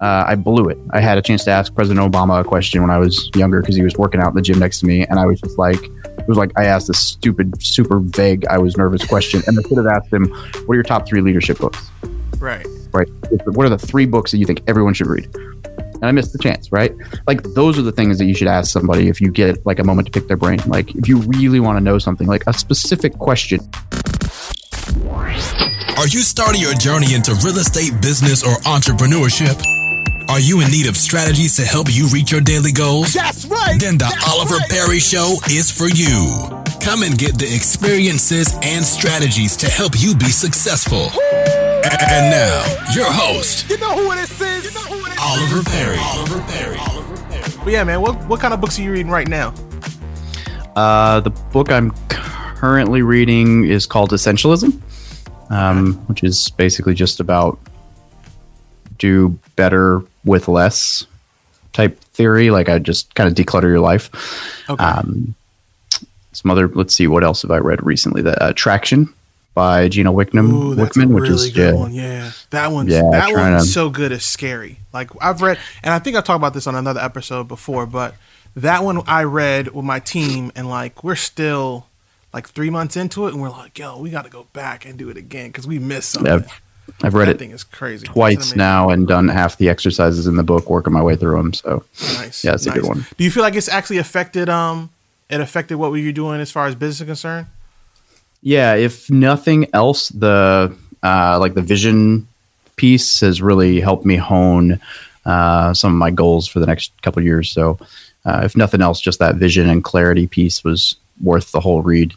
uh, I blew it. I had a chance to ask President Obama a question when I was younger because he was working out in the gym next to me, and I was just like, it was like I asked this stupid, super vague, I was nervous question, and I could have asked him, "What are your top three leadership books?" Right. Right. What are the three books that you think everyone should read? And I missed the chance, right? Like those are the things that you should ask somebody if you get like a moment to pick their brain. Like if you really want to know something, like a specific question. Are you starting your journey into real estate, business, or entrepreneurship? Are you in need of strategies to help you reach your daily goals? That's right. Then the That's Oliver right. Perry Show is for you. Come and get the experiences and strategies to help you be successful. A- And now, your host, You know who it is? You know who it is? Oliver Perry. Oliver Perry. But yeah, man, what what kind of books are you reading right now? Uh, the book I'm currently reading is called Essentialism, um, which is basically just about do better with less type theory. Like I just kind of declutter your life. Okay. Um, some other, let's see, what else have I read recently? The uh, Traction by Gino Wickman, Ooh, Wickman a which is good yeah, one. Yeah, that one's Yeah, that one's to- so good. It's scary. Like I've read, and I think I talked about this on another episode before, but that one I read with my team, and like we're still like three months into it, and we're like, yo, we got to go back and do it again because we missed something. I've, I've read that it thing is crazy. Twice now and done half the exercises in the book, working my way through them. So Nice. Yeah, it's a good one. Do you feel like it's actually affected? Um, it affected what were you doing as far as business is concerned? yeah if nothing else the uh, like the vision piece has really helped me hone uh, some of my goals for the next couple of years so uh, if nothing else just that vision and clarity piece was worth the whole read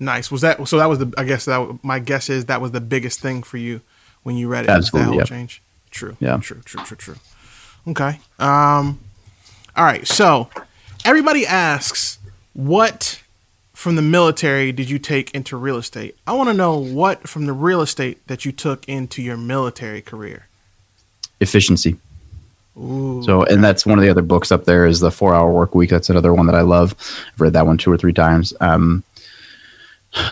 Nice. Was that so? That was the. I guess that my guess is that was the biggest thing for you when you read it. Absolutely, That whole yeah. change. True. Yeah. True. True. True. True. Okay. Um. All right. So everybody asks, what from the military did you take into real estate? I want to know what from the real estate that you took into your military career. efficiency Ooh. so and that's one of the other books up there is the four hour work week that's another one that i love i've read that one two or three times um,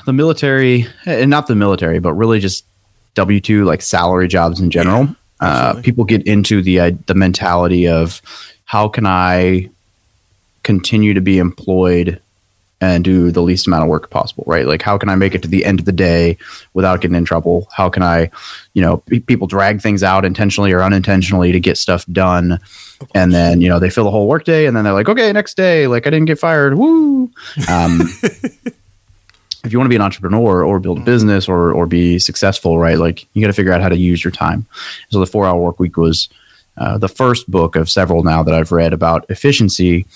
the military and not the military but really just w2 like salary jobs in general. Uh, people get into the uh, the mentality of how can i continue to be employed and do the least amount of work possible right? Like how can i make it to the end of the day without getting in trouble? How can i you know pe- people drag things out intentionally or unintentionally to get stuff done? And then you know they fill the whole workday and then they're like okay next day. Like i didn't get fired. Woo! Um, if you want to be an entrepreneur or build a business or or be successful right like you got to figure out how to use your time. So the four hour work week was uh, the first book of several now that i've read about efficiency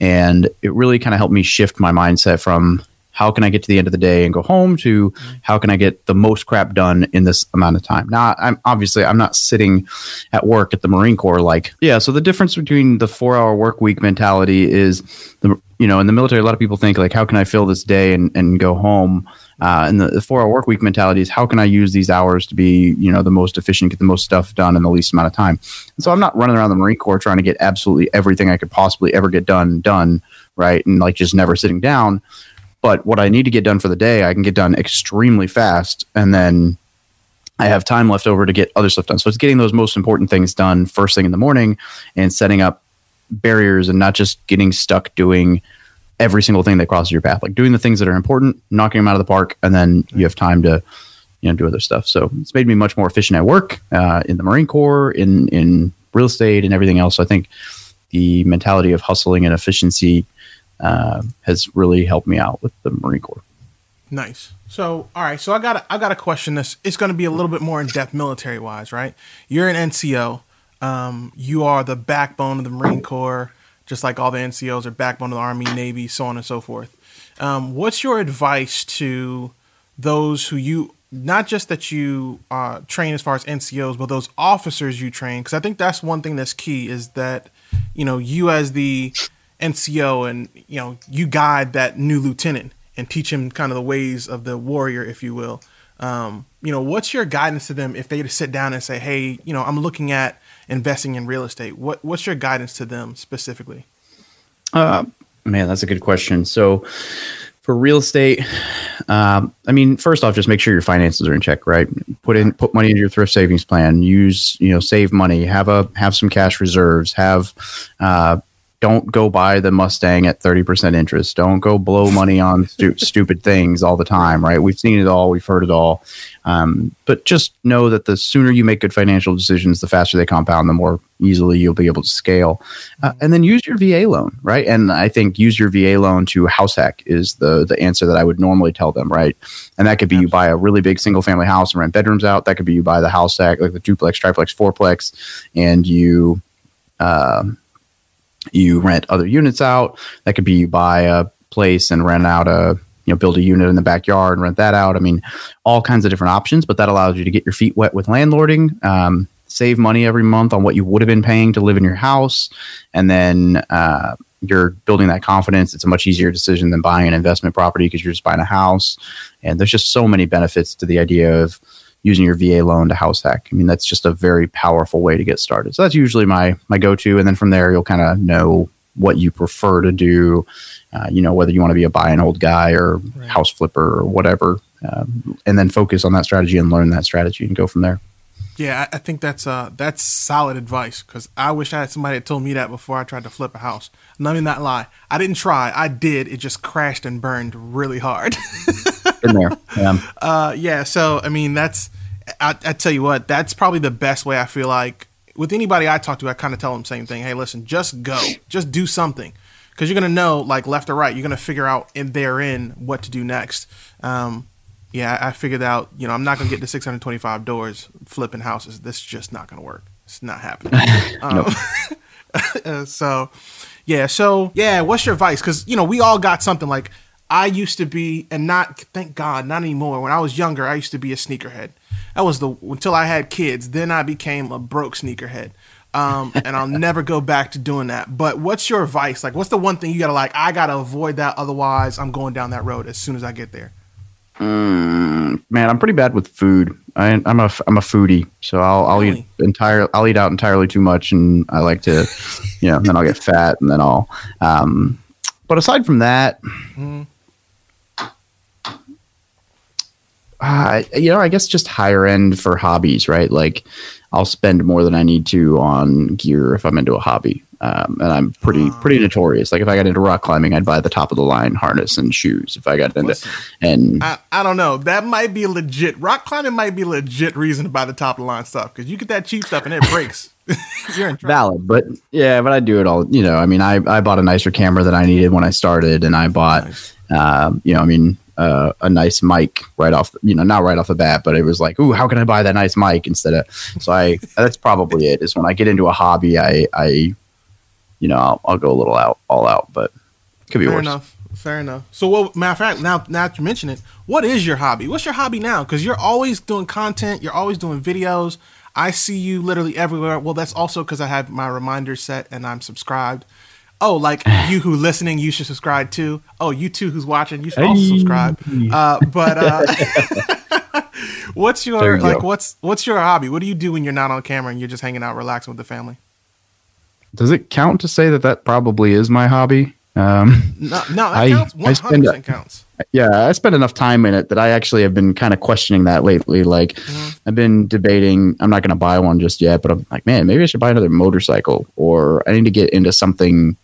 and it really kind of helped me shift my mindset from how can I get to the end of the day and go home to how can I get the most crap done in this amount of time. Now, I'm obviously I'm not sitting at work at the Marine Corps like yeah. So the difference between the four hour work week mentality is the you know in the military a lot of people think like how can I fill this day and, and go home. Uh, and the, the four hour work week mentality is how can I use these hours to be you know the most efficient, get the most stuff done in the least amount of time. And so I'm not running around the Marine Corps trying to get absolutely everything I could possibly ever get done done right and like just never sitting down but what I need to get done for the day, I can get done extremely fast, and then I have time left over to get other stuff done. So it's getting those most important things done first thing in the morning, and setting up barriers, and not just getting stuck doing every single thing that crosses your path. Like doing the things that are important, knocking them out of the park, and then you have time to you know do other stuff. So it's made me much more efficient at work, uh, in the Marine Corps, in in real estate, and everything else. So I think the mentality of hustling and efficiency uh, has really helped me out with the Marine Corps. Nice. So, all right. So I got I got a question. This it's going to be a little bit more in depth, military wise, right? You're an NCO. Um, you are the backbone of the Marine Corps, just like all the NCOs are backbone of the Army, Navy, so on and so forth. Um, what's your advice to those who you not just that you uh, train as far as NCOs, but those officers you train? Because I think that's one thing that's key is that you know you as the NCO and you know you guide that new lieutenant and teach him kind of the ways of the warrior, if you will. Um, you know, what's your guidance to them if they to sit down and say, "Hey, you know, I'm looking at investing in real estate." What what's your guidance to them specifically? Uh, man, that's a good question. So, for real estate, um, I mean, first off, just make sure your finances are in check, right? Put in put money into your thrift savings plan. Use you know save money. Have a have some cash reserves. Have uh, don't go buy the Mustang at 30% interest. Don't go blow money on stu- stupid things all the time, right? We've seen it all, we've heard it all. Um, but just know that the sooner you make good financial decisions, the faster they compound, the more easily you'll be able to scale. Uh, and then use your VA loan, right? And I think use your VA loan to house hack is the the answer that I would normally tell them, right? And that could be you buy a really big single family house and rent bedrooms out. That could be you buy the house hack, like the duplex, triplex, fourplex, and you. Um, you rent other units out. That could be you buy a place and rent out a you know build a unit in the backyard and rent that out. I mean, all kinds of different options, but that allows you to get your feet wet with landlording. Um, save money every month on what you would have been paying to live in your house, and then uh, you're building that confidence. It's a much easier decision than buying an investment property because you're just buying a house. And there's just so many benefits to the idea of using your VA loan to house hack. I mean, that's just a very powerful way to get started. So that's usually my my go to, and then from there you'll kind of know what you prefer to do. Uh, you know, whether you want to be a buy and hold guy or right. house flipper or whatever, um, and then focus on that strategy and learn that strategy and go from there. Yeah, I think that's uh that's solid advice because I wish I had somebody that told me that before I tried to flip a house. Let me not lie, I didn't try. I did. It just crashed and burned really hard. In there, yeah. Uh, yeah. So I mean, that's I, I tell you what, that's probably the best way I feel like with anybody I talk to. I kind of tell them the same thing. Hey, listen, just go, just do something because you're gonna know like left or right. You're gonna figure out in therein what to do next. Um, yeah, I figured out. You know, I'm not gonna get to 625 doors flipping houses. This is just not gonna work. It's not happening. um, uh, so, yeah. So, yeah. What's your advice? Because you know, we all got something. Like I used to be, and not thank God, not anymore. When I was younger, I used to be a sneakerhead. That was the until I had kids. Then I became a broke sneakerhead. Um, and I'll never go back to doing that. But what's your advice? Like, what's the one thing you gotta like? I gotta avoid that. Otherwise, I'm going down that road as soon as I get there. Mm, man, I'm pretty bad with food. I, am a I'm a foodie, so I'll I'll really? eat entire I'll eat out entirely too much, and I like to, you know, then I'll get fat, and then I'll. Um, but aside from that, mm. Uh, you know, I guess just higher end for hobbies, right? Like I'll spend more than I need to on gear if I'm into a hobby. Um, and I'm pretty pretty notorious. Like if I got into rock climbing, I'd buy the top of the line harness and shoes. If I got into Listen, and I, I don't know, that might be legit. Rock climbing might be legit reason to buy the top of the line stuff because you get that cheap stuff and it breaks. You're in valid, but yeah, but I do it all. You know, I mean, I I bought a nicer camera than I needed when I started, and I bought, nice. um, you know, I mean, uh, a nice mic right off, you know, not right off the bat, but it was like, ooh, how can I buy that nice mic instead of? So I, that's probably it. Is when I get into a hobby, I, I, you know, I'll, I'll go a little out, all out, but it could be Fair worse. enough. Fair enough. So, what matter of fact, now now that you mention it, what is your hobby? What's your hobby now? Because you're always doing content, you're always doing videos. I see you literally everywhere. Well, that's also because I have my reminder set and I'm subscribed oh, like you who listening, you should subscribe too. Oh, you too who's watching, you should also subscribe. Uh, but uh, what's your like? Go. What's what's your hobby? What do you do when you're not on camera and you're just hanging out, relaxing with the family? Does it count to say that that probably is my hobby? Um, no, no, that I, counts. One hundred percent counts. Yeah, I spend enough time in it that I actually have been kind of questioning that lately. Like, mm-hmm. I've been debating. I'm not going to buy one just yet, but I'm like, man, maybe I should buy another motorcycle, or I need to get into something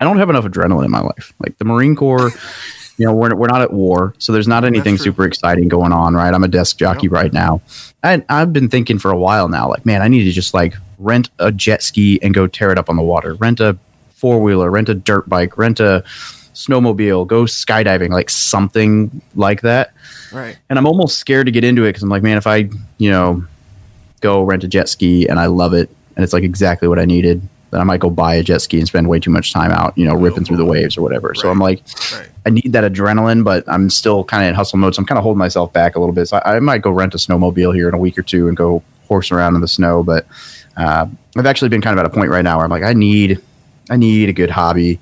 I don't have enough adrenaline in my life. Like the Marine Corps, you know, we're, we're not at war, so there's not anything super exciting going on, right? I'm a desk jockey yep. right now. And I've been thinking for a while now, like, man, I need to just like rent a jet ski and go tear it up on the water, rent a four wheeler, rent a dirt bike, rent a snowmobile, go skydiving, like something like that. Right. And I'm almost scared to get into it because I'm like, man, if I, you know, go rent a jet ski and I love it and it's like exactly what I needed, then I might go buy a jet ski and spend way too much time out, you know, ripping through the waves or whatever. Right. So I'm like, right. I need that adrenaline, but I'm still kind of in hustle mode. So I'm kind of holding myself back a little bit. So I, I, might go rent a snowmobile here in a week or two and go horse around in the snow. But uh, I've actually been kind of at a point right now where I'm like, I need, I need a good hobby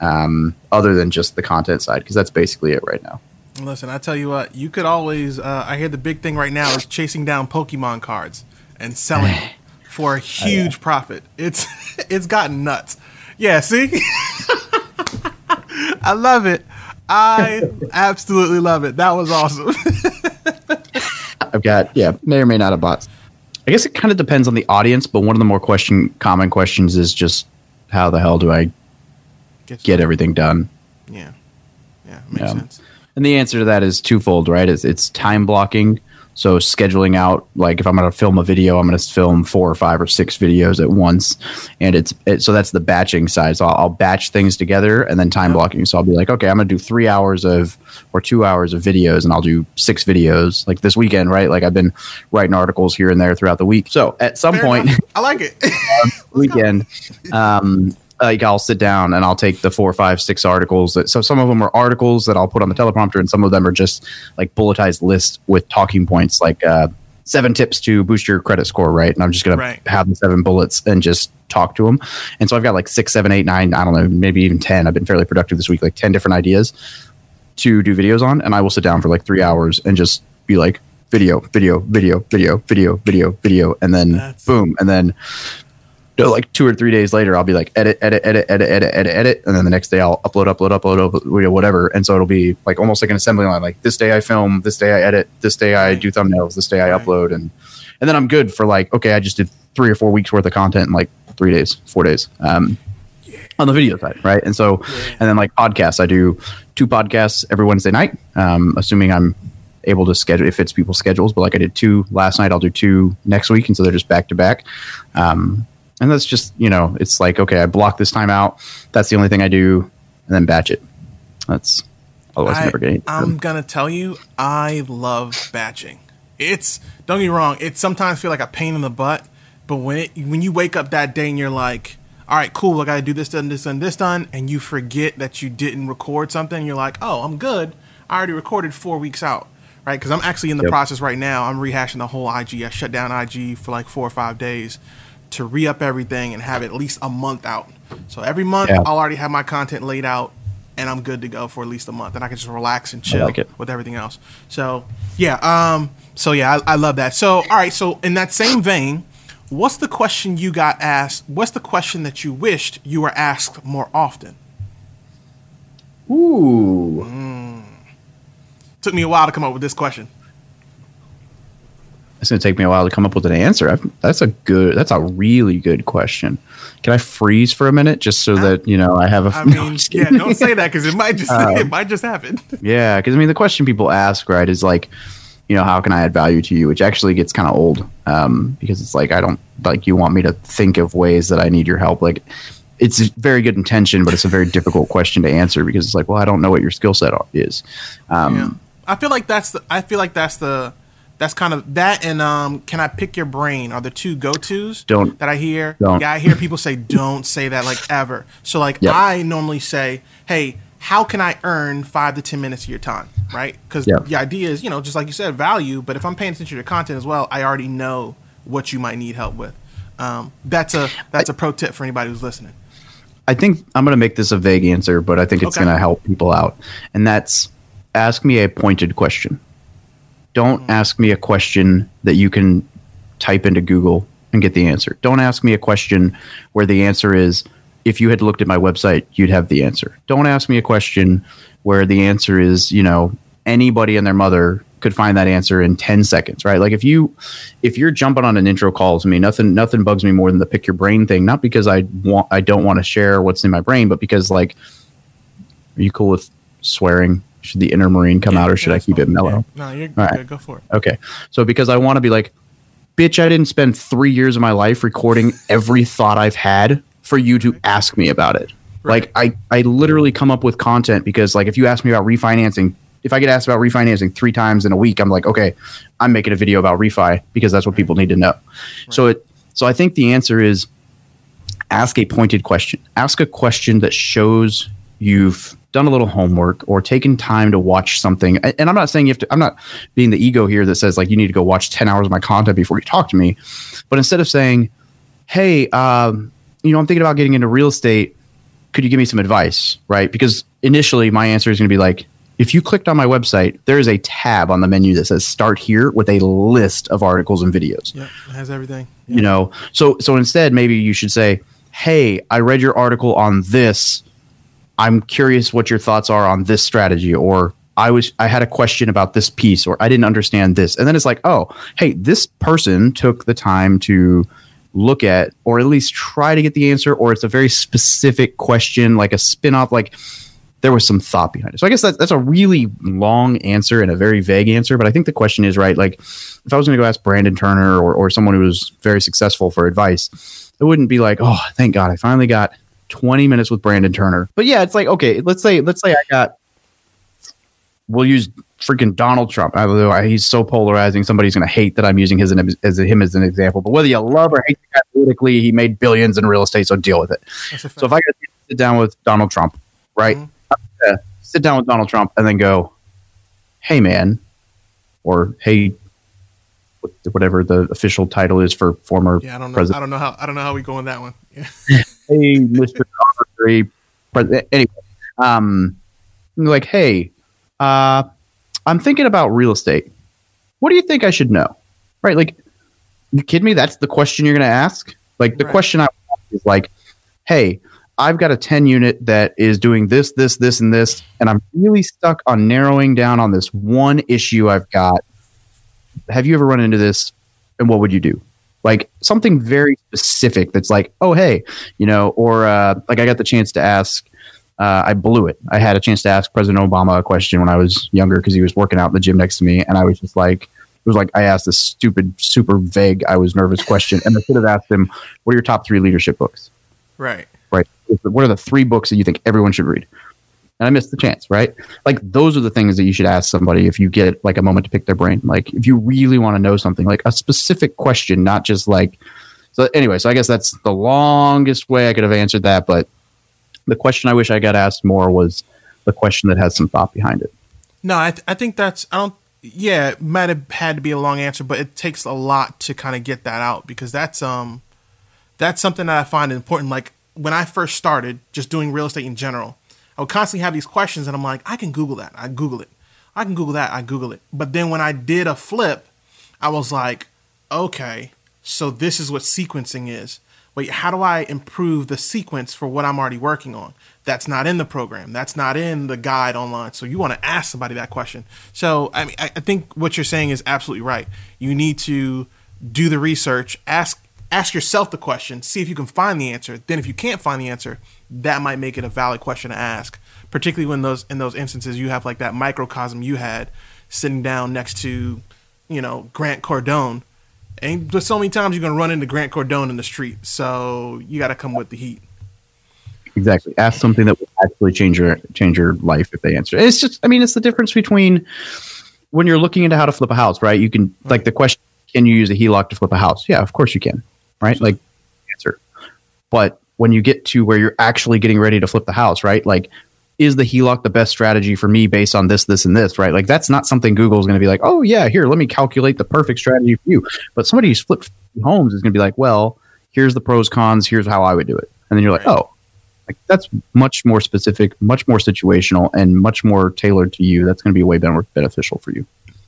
um, other than just the content side because that's basically it right now. Listen, I tell you what, you could always. Uh, I hear the big thing right now is chasing down Pokemon cards and selling for a huge oh, yeah. profit. It's it's gotten nuts. Yeah, see? I love it. I absolutely love it. That was awesome. I've got yeah, may or may not have bots. I guess it kind of depends on the audience, but one of the more question common questions is just how the hell do I get everything done? Yeah, yeah, makes yeah. sense. And the answer to that is twofold, right? It's, it's time blocking so scheduling out, like if I'm going to film a video, I'm going to film four or five or six videos at once, and it's it, so that's the batching side. So I'll, I'll, batch things together and then time blocking. So I'll be like, okay, I'm going to do three hours of or two hours of videos, and I'll do six videos like this weekend, right? Like I've been writing articles here and there throughout the week. So at some Fair point, enough. I like it. weekend, um, like I'll sit down and I'll take the four, five, six articles. That, so some of them are articles that I'll put on the teleprompter, and some of them are just like bulletized lists with talking points, like uh, seven tips to boost your credit score, right? And I'm just gonna right. have the seven bullets and just talk to them. And so I've got like six, seven, eight, nine, I don't know, maybe even ten. I've been fairly productive this week, like ten different ideas to do videos on, and I will sit down for like three hours and just be like video, video, video, video, video, video, video, and then That's boom, and then like two or three days later, I'll be like edit, edit, edit, edit, edit, edit, edit, and then the next day I'll upload, upload, upload, upload, whatever. And so it'll be like almost like an assembly line. Like this day I film, this day I edit, this day I do thumbnails, this day I upload, and and then I'm good for like okay, I just did three or four weeks worth of content in like three days, four days. Um, on the video side, right? And so, and then like podcasts, I do two podcasts every Wednesday night. Um, assuming I'm able to schedule if it's people's schedules, but like I did two last night, I'll do two next week, and so they're just back to back. Um, and that's just you know it's like okay i block this time out. That's the only thing i do and then batch it. That's otherwise I, never getting i'm gonna tell you i love batching. It's don't get me wrong it sometimes feel like a pain in the butt but when it when you wake up that day and you're like all right cool i gotta do this done this done this done and you forget that you didn't record something you're like oh i'm good. I already recorded four weeks out right? Because i'm actually in the yep. process right now. I'm rehashing the whole ig i shut down ig for like four or five days to re up everything and have at least a month out. So every month, yeah. I'll already have my content laid out and I'm good to go for at least a month, and I can just relax and chill like with everything else. So yeah, um, so yeah, I, I, love that. So all right, so in that same vein, what's the question you got asked? What's the question that you wished you were asked more often? Ooh, mm. took me a while to come up with this question it's going to take me a while to come up with an answer. I've, that's a good. That's a really good question. Can I freeze for a minute just so that you know I have a? I mean, no, yeah, don't say that because it might just um, it might just happen. yeah, because I mean the question people ask right is like, you know, how can I add value to you? Which actually gets kind of old um, because it's like I don't like you want me to think of ways that I need your help. Like it's very good intention, but it's a very difficult question to answer because it's like, well, I don't know what your skill set is. Um, yeah. I feel like that's the. I feel like that's the that's kind of that and um can I pick your brain are the two go tos don't that I hear. Don't. Yeah, I hear people say don't say that like ever. So like yep. I normally say, hey, how can I earn five to ten minutes of your time? Right? Because yep. the idea is, you know, just like you said, value. But if I'm paying attention to your content as well, I already know what you might need help with. Um, that's a that's a pro tip for anybody who's listening. I think I'm going to make this a vague answer, but I think it's okay. going to help people out, and that's ask me a pointed question. Don't mm-hmm. ask me a question that you can type into Google and get the answer. Don't ask me a question where the answer is if you had looked at my website, you'd have the answer. Don't ask me a question where the answer is, you know, anybody and their mother could find that answer in 10 seconds, right? Like if you if you're jumping on an intro call to me, nothing nothing bugs me more than the pick your brain thing, not because I want I don't want to share what's in my brain, but because like are you cool with swearing? Should the inner marine come yeah, out or should I keep fine. it mellow? Yeah. No, you're All right. Go for it. Okay. So because I want to be like, bitch, I didn't spend three years of my life recording every thought I've had for you to ask me about it. Right. Like I, I literally come up with content because like if you ask me about refinancing, if I get asked about refinancing three times in a week, I'm like, okay, I'm making a video about refi because that's what people need to know. Right. So it so I think the answer is ask a pointed question. Ask a question that shows you've done a little homework or taken time to watch something. And I'm not saying you have to, I'm not being the ego here that says like you need to go watch 10 hours of my content before you talk to me. But instead of saying, hey, um, you know, I'm thinking about getting into real estate. Could you give me some advice? Right. Because initially my answer is going to be like, if you clicked on my website, there is a tab on the menu that says start here with a list of articles and videos. Yeah, it has everything. You know, so so instead maybe you should say, "Hey, I read your article on this I'm curious what your thoughts are on this strategy, or I was I had a question about this piece, or I didn't understand this, and then it's like, oh, hey, this person took the time to look at, or at least try to get the answer, or it's a very specific question, like a spin off, like there was some thought behind it. So I guess that's that's a really long answer and a very vague answer, but I think the question is right. Like if I was going to go ask Brandon Turner or, or someone who was very successful for advice, it wouldn't be like, oh, thank God, I finally got 20 minutes with Brandon Turner. But yeah, it's like, okay, let's say let's say I got we'll use freaking Donald Trump. Although he's so polarizing, somebody's going to hate that I'm using his as him as an example. But whether you love or hate the guy politically, he made billions in real estate, so deal with it. So if I could sit down with Donald Trump, right? Mm-hmm sit down with Donald Trump and then go, "Hey, man," or "Hey." Whatever the official title is for former yeah, I don't know. president. I don't know how I don't know how we go on that one. hey, Mister President. Anyway, um, like, hey, uh, I'm thinking about real estate. What do you think I should know? Right? Like, you kidding me? That's the question you're going to ask. Like, the right. question I is like, hey, I've got a 10 unit that is doing this, this, this, and this, and I'm really stuck on narrowing down on this one issue I've got. Have you ever run into this? And what would you do? Like something very specific that's like, oh, hey, you know, or uh, like I got the chance to ask, uh, I blew it. I had a chance to ask President Obama a question when I was younger because he was working out in the gym next to me, and I was just like, it was like I asked this stupid, super vague, I was nervous question, and I should have asked him, "What are your top three leadership books?" Right right? What are the three books that you think everyone should read? And I missed the chance, right? Like those are the things that you should ask somebody if you get like a moment to pick their brain. Like if you really want to know something, like a specific question, not just like. So anyway, so I guess that's the longest way I could have answered that. But the question I wish I got asked more was the question that has some thought behind it. No, I, th- I think that's I don't. Yeah, it might have had to be a long answer, but it takes a lot to kind of get that out because that's um that's something that I find important. Like when I first started just doing real estate in general, I would constantly have these questions, and I'm like, I can Google that. I Google it. I can Google that. I Google it. But then when I did a flip, I was like, okay, so this is what sequencing is. Wait, how do I improve the sequence for what I'm already working on? That's not in the program. That's not in the guide online. So you want to ask somebody that question. So I mean, I think what you're saying is absolutely right. You need to do the research, ask ask yourself the question, see if you can find the answer. Then if you can't find the answer, that might make it a valid question to ask. Particularly when those in those instances you have like that microcosm you had sitting down next to, you know, Grant Cardone. And so many times you're gonna run into Grant Cardone in the street. So you gotta come with the heat. Exactly. Ask something that will actually change your change your life if they answer. It's just I mean, it's the difference between when you're looking into how to flip a house, right? You can like the question can you use a HELOC to flip a house? Yeah, of course you can right? Like answer. But when you get to where you're actually getting ready to flip the house, right? Like, is the HELOC the best strategy for me based on this, this, and this, right? Like, that's not something Google's going to be like, oh, yeah, here, let me calculate the perfect strategy for you. But somebody who's flipped homes is going to be like, well, here's the pros, cons, here's how I would do it. And then you're like, oh, like that's much more specific, much more situational, and much more tailored to you. That's going to be way better beneficial for you.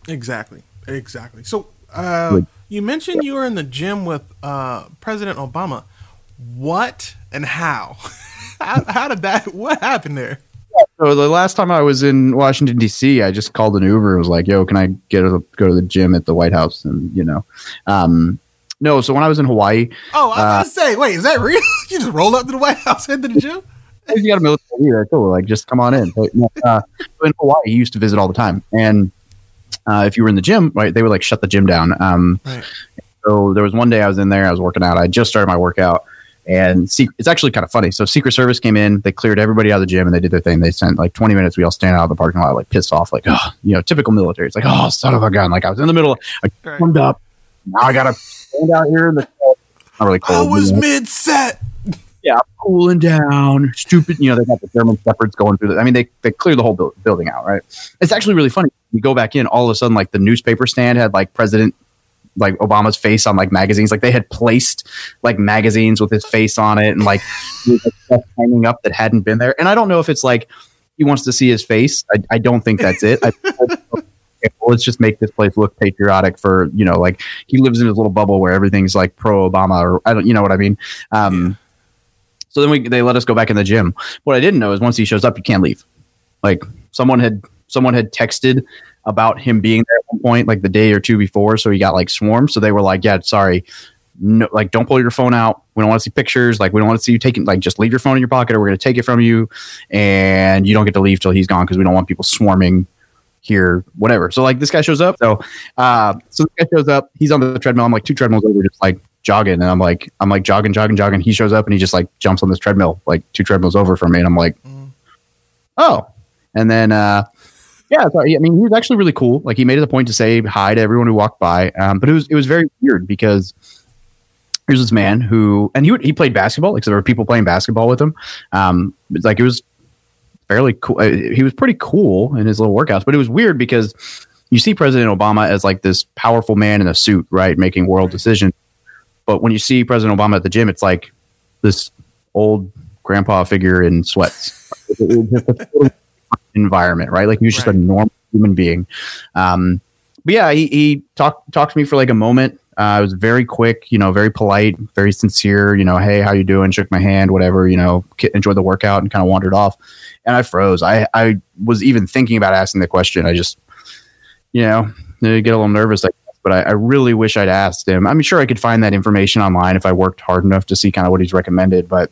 Exactly. Exactly. So, uh, you mentioned you were in the gym with uh, President Obama. What and how? how? how? did that? What happened there? So the last time I was in Washington D.C., I just called an Uber and was like, "Yo, can I get a, go to the gym at the White House?" And you know, um, no. So when I was in Hawaii, oh, I was uh, gonna say, wait, is that real? you just roll up to the White House, head to the gym? you got a military there, cool. Like, just come on in. But, uh, in Hawaii, you used to visit all the time, and uh, if you were in the gym, right, they would like shut the gym down. Um, right. So there was one day I was in there, I was working out. I just started my workout, and see, it's actually kind of funny. So Secret Service came in, they cleared everybody out of the gym, and they did their thing. They spent like 20 minutes. We all stand out of the parking lot, like pissed off, like oh, you know, typical military. It's like oh, son of a gun. Like I was in the middle, I warmed up. Now I gotta stand out here in the cold. Not really cold. I was mid set. Yeah, cooling down. Stupid. You know, they got the German shepherds going through. The, I mean, they they cleared the whole bu- building out. Right. It's actually really funny you go back in, all of a sudden, like the newspaper stand had like President like Obama's face on like magazines. Like they had placed like magazines with his face on it and like, stuff hanging up that hadn't been there. And I don't know if it's like he wants to see his face. I, I don't think that's it. I, well, let's just make this place look patriotic for you know like he lives in his little bubble where everything's like pro Obama or I don't you know what I mean. Um, So then we they let us go back in the gym. What I didn't know is once he shows up, you can't leave. Like someone had someone had texted about him being there at one point, like the day or two before. So he got like swarmed. So they were like, "Yeah, sorry, no, like don't pull your phone out. We don't want to see pictures. Like we don't want to see you taking. Like just leave your phone in your pocket, or we're going to take it from you, and you don't get to leave till he's gone because we don't want people swarming here, whatever. So like this guy shows up. So uh, so this guy shows up. He's on the treadmill. I'm like two treadmills over, just like jogging, and I'm like I'm like jogging, jogging, jogging. He shows up and he just like jumps on this treadmill, like two treadmills over from me, and I'm like, oh, and then. uh yeah, so, I mean, he was actually really cool. Like, he made it a point to say hi to everyone who walked by. Um, but it was it was very weird because here's this man who, and he would, he played basketball. Like, so there were people playing basketball with him. Um, it's like it was fairly cool. Uh, he was pretty cool in his little workouts, but it was weird because you see President Obama as like this powerful man in a suit, right, making world decisions. But when you see President Obama at the gym, it's like this old grandpa figure in sweats. environment, right? Like he was just Right. a normal human being. Um, but yeah, he, he talked talked to me for like a moment. Uh, it was very quick, you know, very polite, very sincere. You know, hey, how you doing? Shook my hand, whatever. You know, enjoyed the workout and kind of wandered off. And I froze. I I was even thinking about asking the question. I just, you know, I get a little nervous. Guess, but I, I really wish I'd asked him. I'm sure I could find that information online if I worked hard enough to see kind of what he's recommended. But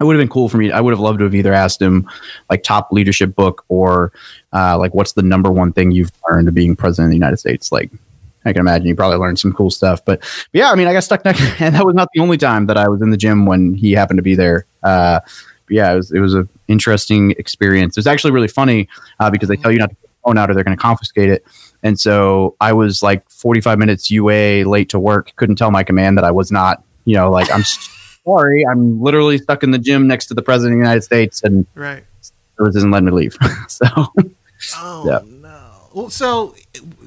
it would have been cool for me. I would have loved to have either asked him like top leadership book or uh, like what's the number one thing you've learned being president of the United States. Like I can imagine you probably learned some cool stuff. But, but yeah, I mean, I got stuck next, and that was not the only time that I was in the gym when he happened to be there. Uh, yeah, it was it was an interesting experience. It was actually really funny uh, because they tell you not to phone out or they're going to confiscate it. And so I was like 45 minutes UA late to work. Couldn't tell my command that I was not. You know, like I'm sorry, I'm literally stuck in the gym next to the president of the United States, and Right. service isn't letting me leave. so Oh Yeah. no. Well, so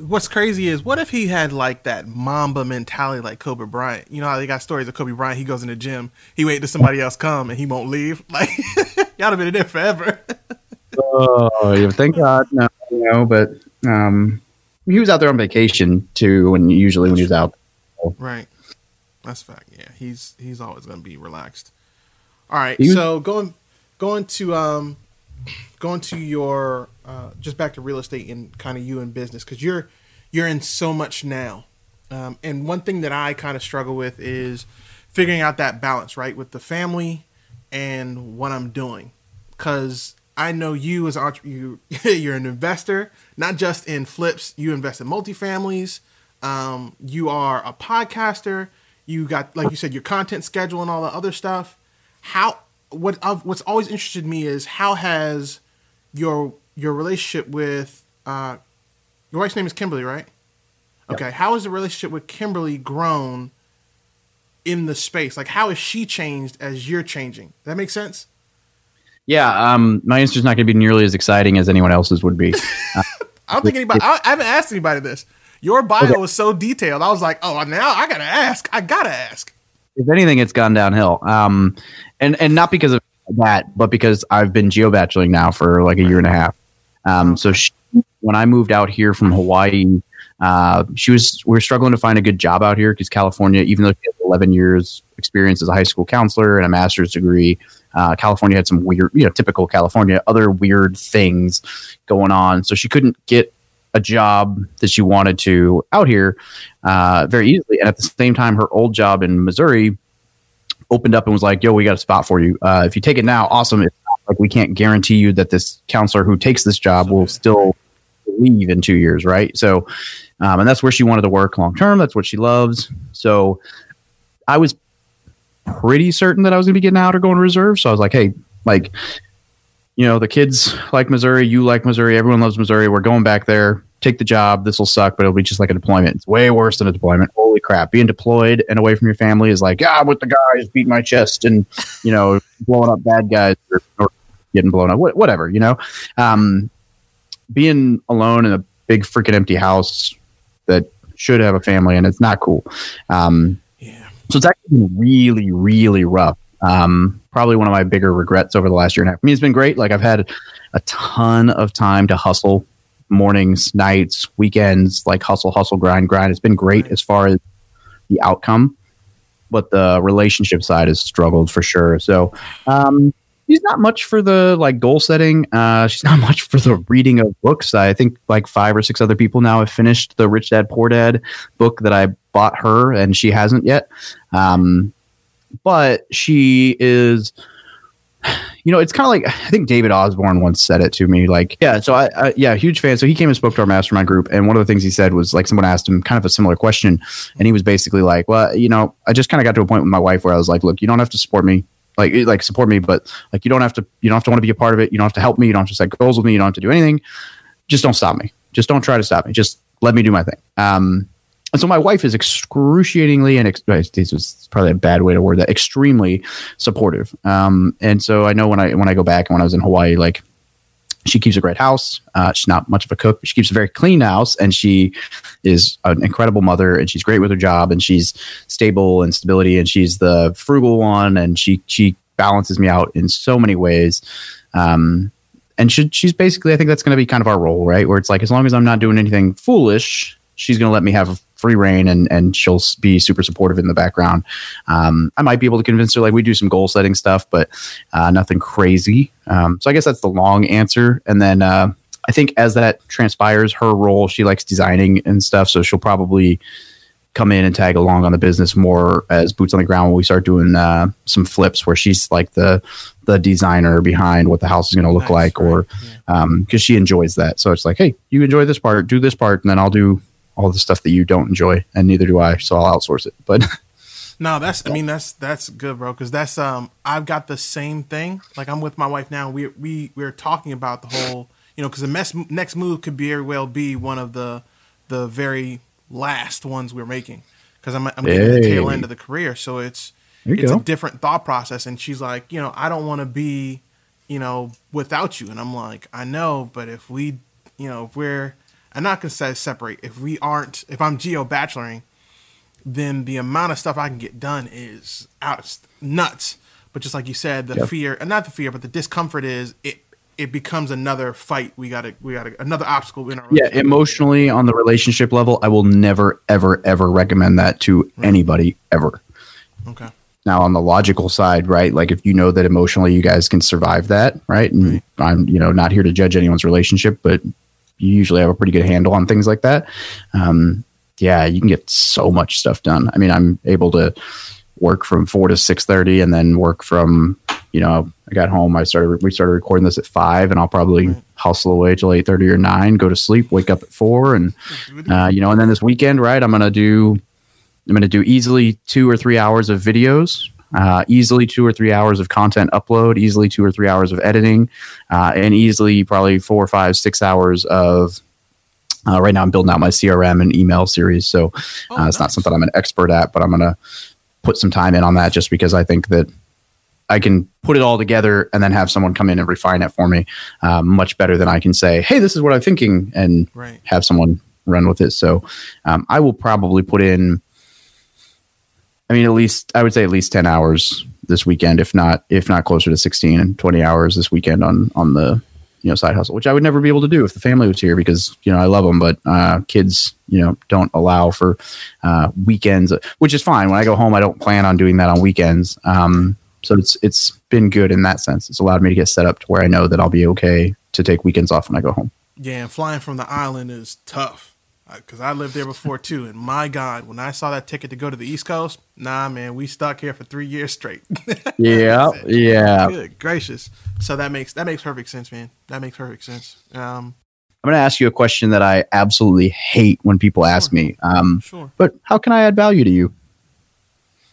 what's crazy is what if he had like that Mamba mentality like Kobe Bryant? You know how they got stories of Kobe Bryant. He goes in the gym, he wait till somebody else come, and he won't leave. Like y'all have been in there forever. Oh, yeah, thank God, no, no, but um, he was out there on vacation too, and usually when he was out, right. That's fact. Yeah, he's he's always gonna be relaxed. All right. Was- so going going to um going to your uh, just back to real estate and kind of you in business because you're you're in so much now. Um, and one thing that I kind of struggle with is figuring out that balance, right, with the family and what I'm doing. Because I know you as entre- you, you're an investor, not just in flips. You invest in multifamilies. Um, you are a podcaster. You got, like you said, your content schedule and all the other stuff. How what I've, what's always interested me is how has your your relationship with uh, your wife's name is Kimberly, right? Okay. How has the relationship with Kimberly grown in the space? Like, how has she changed as you're changing? That makes sense. yeah, um, my answer is not going to be nearly as exciting as anyone else's would be. I don't think anybody. I, I haven't asked anybody this. Your bio was so detailed. I was like, oh, now I gotta ask. I gotta ask. if anything, it's gone downhill. Um, and and not because of that, but because I've been geobachelling now for like a year and a half. Um, so she, when I moved out here from Hawaii, uh, she was we were struggling to find a good job out here because California, even though she has 11 years experience as a high school counselor and a master's degree, uh, California had some weird, you know, typical California, other weird things going on. So she couldn't get a job that she wanted to out here uh, very easily. And at the same time, her old job in Missouri opened up and was like, "Yo, we got a spot for you. Uh, if you take it now, awesome. It's not like we can't guarantee you that this counselor who takes this job will still leave in two years, right? So, um, and that's where she wanted to work long term. That's what she loves. So, I was pretty certain that I was going to be getting out or going to reserve. So I was like, hey, like, you know, the kids like Missouri, you like Missouri, everyone loves Missouri. We're going back there. Take the job. This will suck, but it'll be just like a deployment. It's way worse than a deployment. Holy crap. Being deployed and away from your family is like, yeah, I'm with the guys, beating my chest and, you know, blowing up bad guys or, or getting blown up, wh- whatever, you know? Um, being alone in a big freaking empty house that should have a family and it's not cool. Um, Yeah. so it's actually really, really rough. Um, probably one of my bigger regrets over the last year and a half. I mean, it's been great. Like I've had a ton of time to hustle mornings, nights, weekends, like hustle, hustle, grind, grind. It's been great as far as the outcome. but the relationship side has struggled for sure. So, um, she's not much for the like goal setting. Uh, she's not much for the reading of books. I think like five or six other people now have finished the Rich Dad Poor Dad book that I bought her, and she hasn't yet. Um, but she is you know, it's kind of like I think David Osborne once said it to me. Like, yeah, so I, I, yeah, huge fan. So he came and spoke to our mastermind group, and one of the things he said was like someone asked him kind of a similar question, and he was basically like, well, you know, I just kind of got to a point with my wife where I was like, look, you don't have to support me. Like, like support me, but like you don't have to, you don't have to want to be a part of it. You don't have to help me. You don't have to set goals with me. You don't have to do anything. Just don't stop me. Just don't try to stop me. Just let me do my thing. Um, and so my wife is excruciatingly and ex- this was probably a bad way to word that extremely supportive. Um, and so I know when I when I go back and when I was in Hawaii, like she keeps a great house. Uh, she's not much of a cook, but she keeps a very clean house, and she is an incredible mother, and she's great with her job, and she's stable and stability, and she's the frugal one, and she she balances me out in so many ways. Um, and she, she's basically, I think that's going to be kind of our role, right? Where it's like, as long as I'm not doing anything foolish, she's going to let me have free reign and and she'll be super supportive in the background. Um, I might be able to convince her like we do some goal setting stuff, but uh, nothing crazy. Um, so I guess that's the long answer. And then uh, I think as that transpires, her role she likes designing and stuff, so she'll probably come in and tag along on the business more as boots on the ground when we start doing uh, some flips where she's like the the designer behind what the house is going to look nice, like right. or because yeah. um, she enjoys that so it's like hey you enjoy this part do this part and then i'll do all the stuff that you don't enjoy, and neither do I. So I'll outsource it. But no, that's I mean that's that's good, bro. Because that's um I've got the same thing. Like I'm with my wife now. We we we're talking about the whole you know because the mess, next move could very well be one of the the very last ones we're making because I'm I'm getting hey. the tail end of the career. So it's it's go. a different thought process. And she's like, you know, I don't want to be you know without you. And I'm like, I know, but if we you know if we're I'm not gonna say separate. If we aren't, if I'm geo bacheloring, then the amount of stuff I can get done is out of nuts. But just like you said, the yep. fear, and not the fear, but the discomfort is it. It becomes another fight. We gotta, we gotta, another obstacle in our. Yeah, emotionally on the relationship level, I will never, ever, ever recommend that to anybody ever. Okay. Now on the logical side, right? Like if you know that emotionally you guys can survive that, right? And right. I'm, you know, not here to judge anyone's relationship, but you usually have a pretty good handle on things like that. Um, yeah, you can get so much stuff done. I mean, I'm able to work from four to six thirty, and then work from you know I got home. I started we started recording this at five, and I'll probably right. hustle away till eight thirty or nine. Go to sleep, wake up at four, and uh, you know, and then this weekend, right? I'm gonna do I'm gonna do easily two or three hours of videos uh, easily two or three hours of content upload, easily two or three hours of editing, uh, and easily probably four, five, six hours of. Uh, right now, I'm building out my CRM and email series, so oh, uh, it's nice. not something I'm an expert at, but I'm going to put some time in on that just because I think that I can put it all together and then have someone come in and refine it for me uh, much better than I can say, "Hey, this is what I'm thinking," and right. have someone run with it. So um, I will probably put in I mean, at least I would say at least ten hours this weekend, if not if not closer to sixteen and twenty hours this weekend on on the you know side hustle, which I would never be able to do if the family was here because you know I love them, but uh, kids you know don't allow for uh, weekends, which is fine. When I go home, I don't plan on doing that on weekends. Um, so it's it's been good in that sense. It's allowed me to get set up to where I know that I'll be okay to take weekends off when I go home. Yeah, and flying from the island is tough because I lived there before too. And my God, when I saw that ticket to go to the East Coast, nah, man, we stuck here for three years straight. yeah, yeah. Good gracious. So that makes that makes perfect sense, man. That makes perfect sense. Um, I'm going to ask you a question that I absolutely hate when people sure. ask me. Um, sure. But how can I add value to you?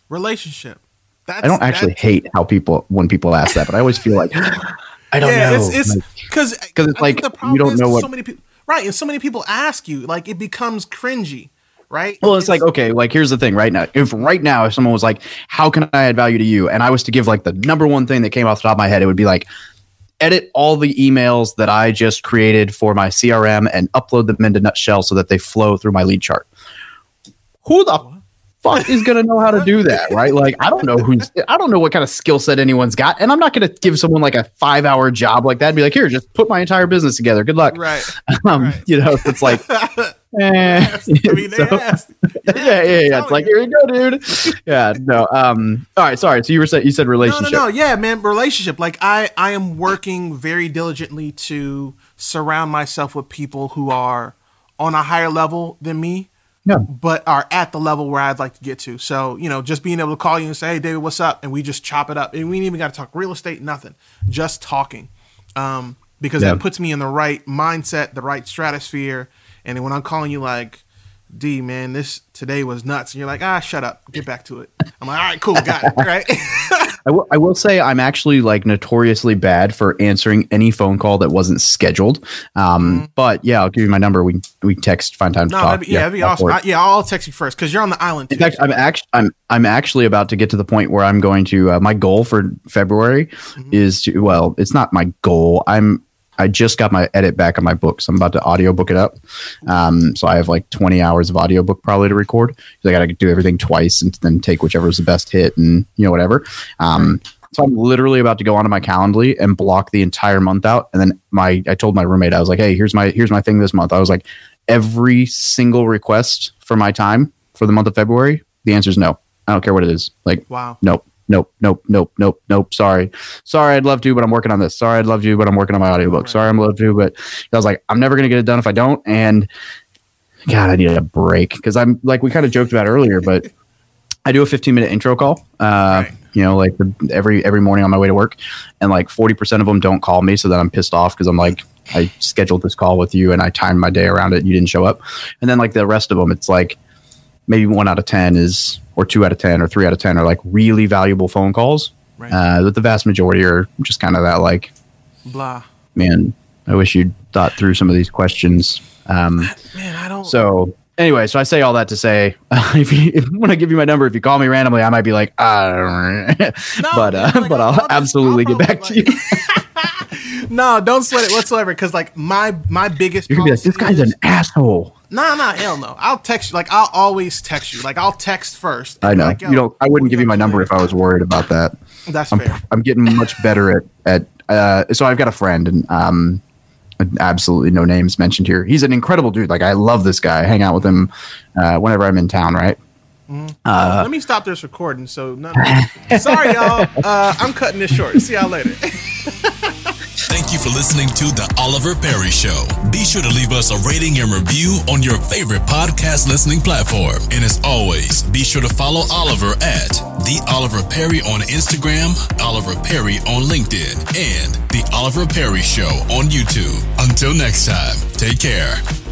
Relationship. That's, I don't actually hate how people when people ask that, but I always feel like I don't yeah, know. It's because because it's like you don't know what so many people Right. And so many people ask you, like it becomes cringy. Right. Well, it's, it's like, okay, like here's the thing right now. If right now, if someone was like, how can I add value to you? And I was to give like the number one thing that came off the top of my head, it would be like, edit all the emails that I just created for my CRM and upload them into Nutshell so that they flow through my lead chart. Who the fuck is going to know how to do that, right? Like, I don't know who's, I don't know what kind of skill set anyone's got. And I'm not going to give someone like a five hour job like that and be like, here, just put my entire business together. Good luck. Right. Um, right. You know, it's like, Eh, I mean, so- asked. yeah, yeah, yeah. It's like here you go, dude. Yeah, no. Um. All right. Sorry. So you were saying you said no, relationship. no, no. Yeah, man. Relationship. Like I, I am working very diligently to surround myself with people who are on a higher level than me, Yeah. but are at the level where I'd like to get to. So you know, just being able to call you and say, "Hey, David, what's up?" and we just chop it up, and we ain't even got to talk real estate, nothing, just talking, um, because Yeah. that puts me in the right mindset, the right stratosphere, and when I'm calling you like. D man, this today was nuts, and you're like, ah, shut up, get back to it. I'm like, all right, cool, got it, right? I will, say I'm actually like notoriously bad for answering any phone call that wasn't scheduled. Um, but yeah, I'll give you my number. We we text, find time to Mm-hmm. No, talk. that'd be, yeah, that'd be I'll awesome. I, yeah, I'll text you first because you're on the island. Too, In fact, I'm actually I'm I'm actually about to get to the point where I'm going to. Uh, my goal for February Mm-hmm. is to. Well, it's not my goal. I'm. I just got my edit back on my book, so I'm about to audiobook it up. Um, so I have like 20 hours of audiobook probably to record. 'Cause I got to do everything twice and then take whichever is the best hit and you know whatever. Um, so I'm literally about to go onto my Calendly and block the entire month out. And then my I told my roommate I was like, hey, here's my here's my thing this month. I was like, every single request for my time for the month of February, the answer is no. I don't care what it is. Like, wow. nope, nope, nope, nope, nope, nope. Sorry, sorry. I'd love to, but I'm working on this. Sorry, I'd love to, but I'm working on my audiobook. Sorry, I'm love to, but I was like, I'm never gonna get it done if I don't. And God, I need a break because I'm like we kind of joked about earlier, but I do a 15 minute intro call. Uh, Right. You know, like the, every every morning on my way to work, and like 40 percent of them don't call me, so then I'm pissed off because I'm like, I scheduled this call with you and I timed my day around it. You didn't show up, and then like the rest of them, it's like maybe one out of ten is, or two out of ten, or three out of ten are like really valuable phone calls. Right. Uh, but the vast majority are just kind of that like, Blah. man, I wish you'd thought through some of these questions. Um, Man, I don't. so anyway, so I say all that to say, if you if, when I give you my number, if you call me randomly, I might be like, ah, No, but uh, like, but I'll- I'll, absolutely get back to you. no, don't sweat it whatsoever. Because like my my biggest. You're gonna be like, this guy's an asshole. Nah, nah, hell no. I'll text you. Like I'll always text you. Like I'll text first. I know like, yo, you don't. I wouldn't give you my number if I was worried about that. That's I'm fair. I'm getting much better at at. Uh, so I've got a friend and um, absolutely no names mentioned here. He's an incredible dude. Like I love this guy. I hang out with him uh, whenever I'm in town. Right. Uh, Let me stop this recording. So none sorry, y'all. Uh, I'm cutting this short. See y'all later. Thank you for listening to The Oliver Perry Show. Be sure to leave us a rating and review on your favorite podcast listening platform. And as always, be sure to follow Oliver at The Oliver Perry on Instagram, Oliver Perry on LinkedIn, and The Oliver Perry Show on YouTube. Until next time, take care.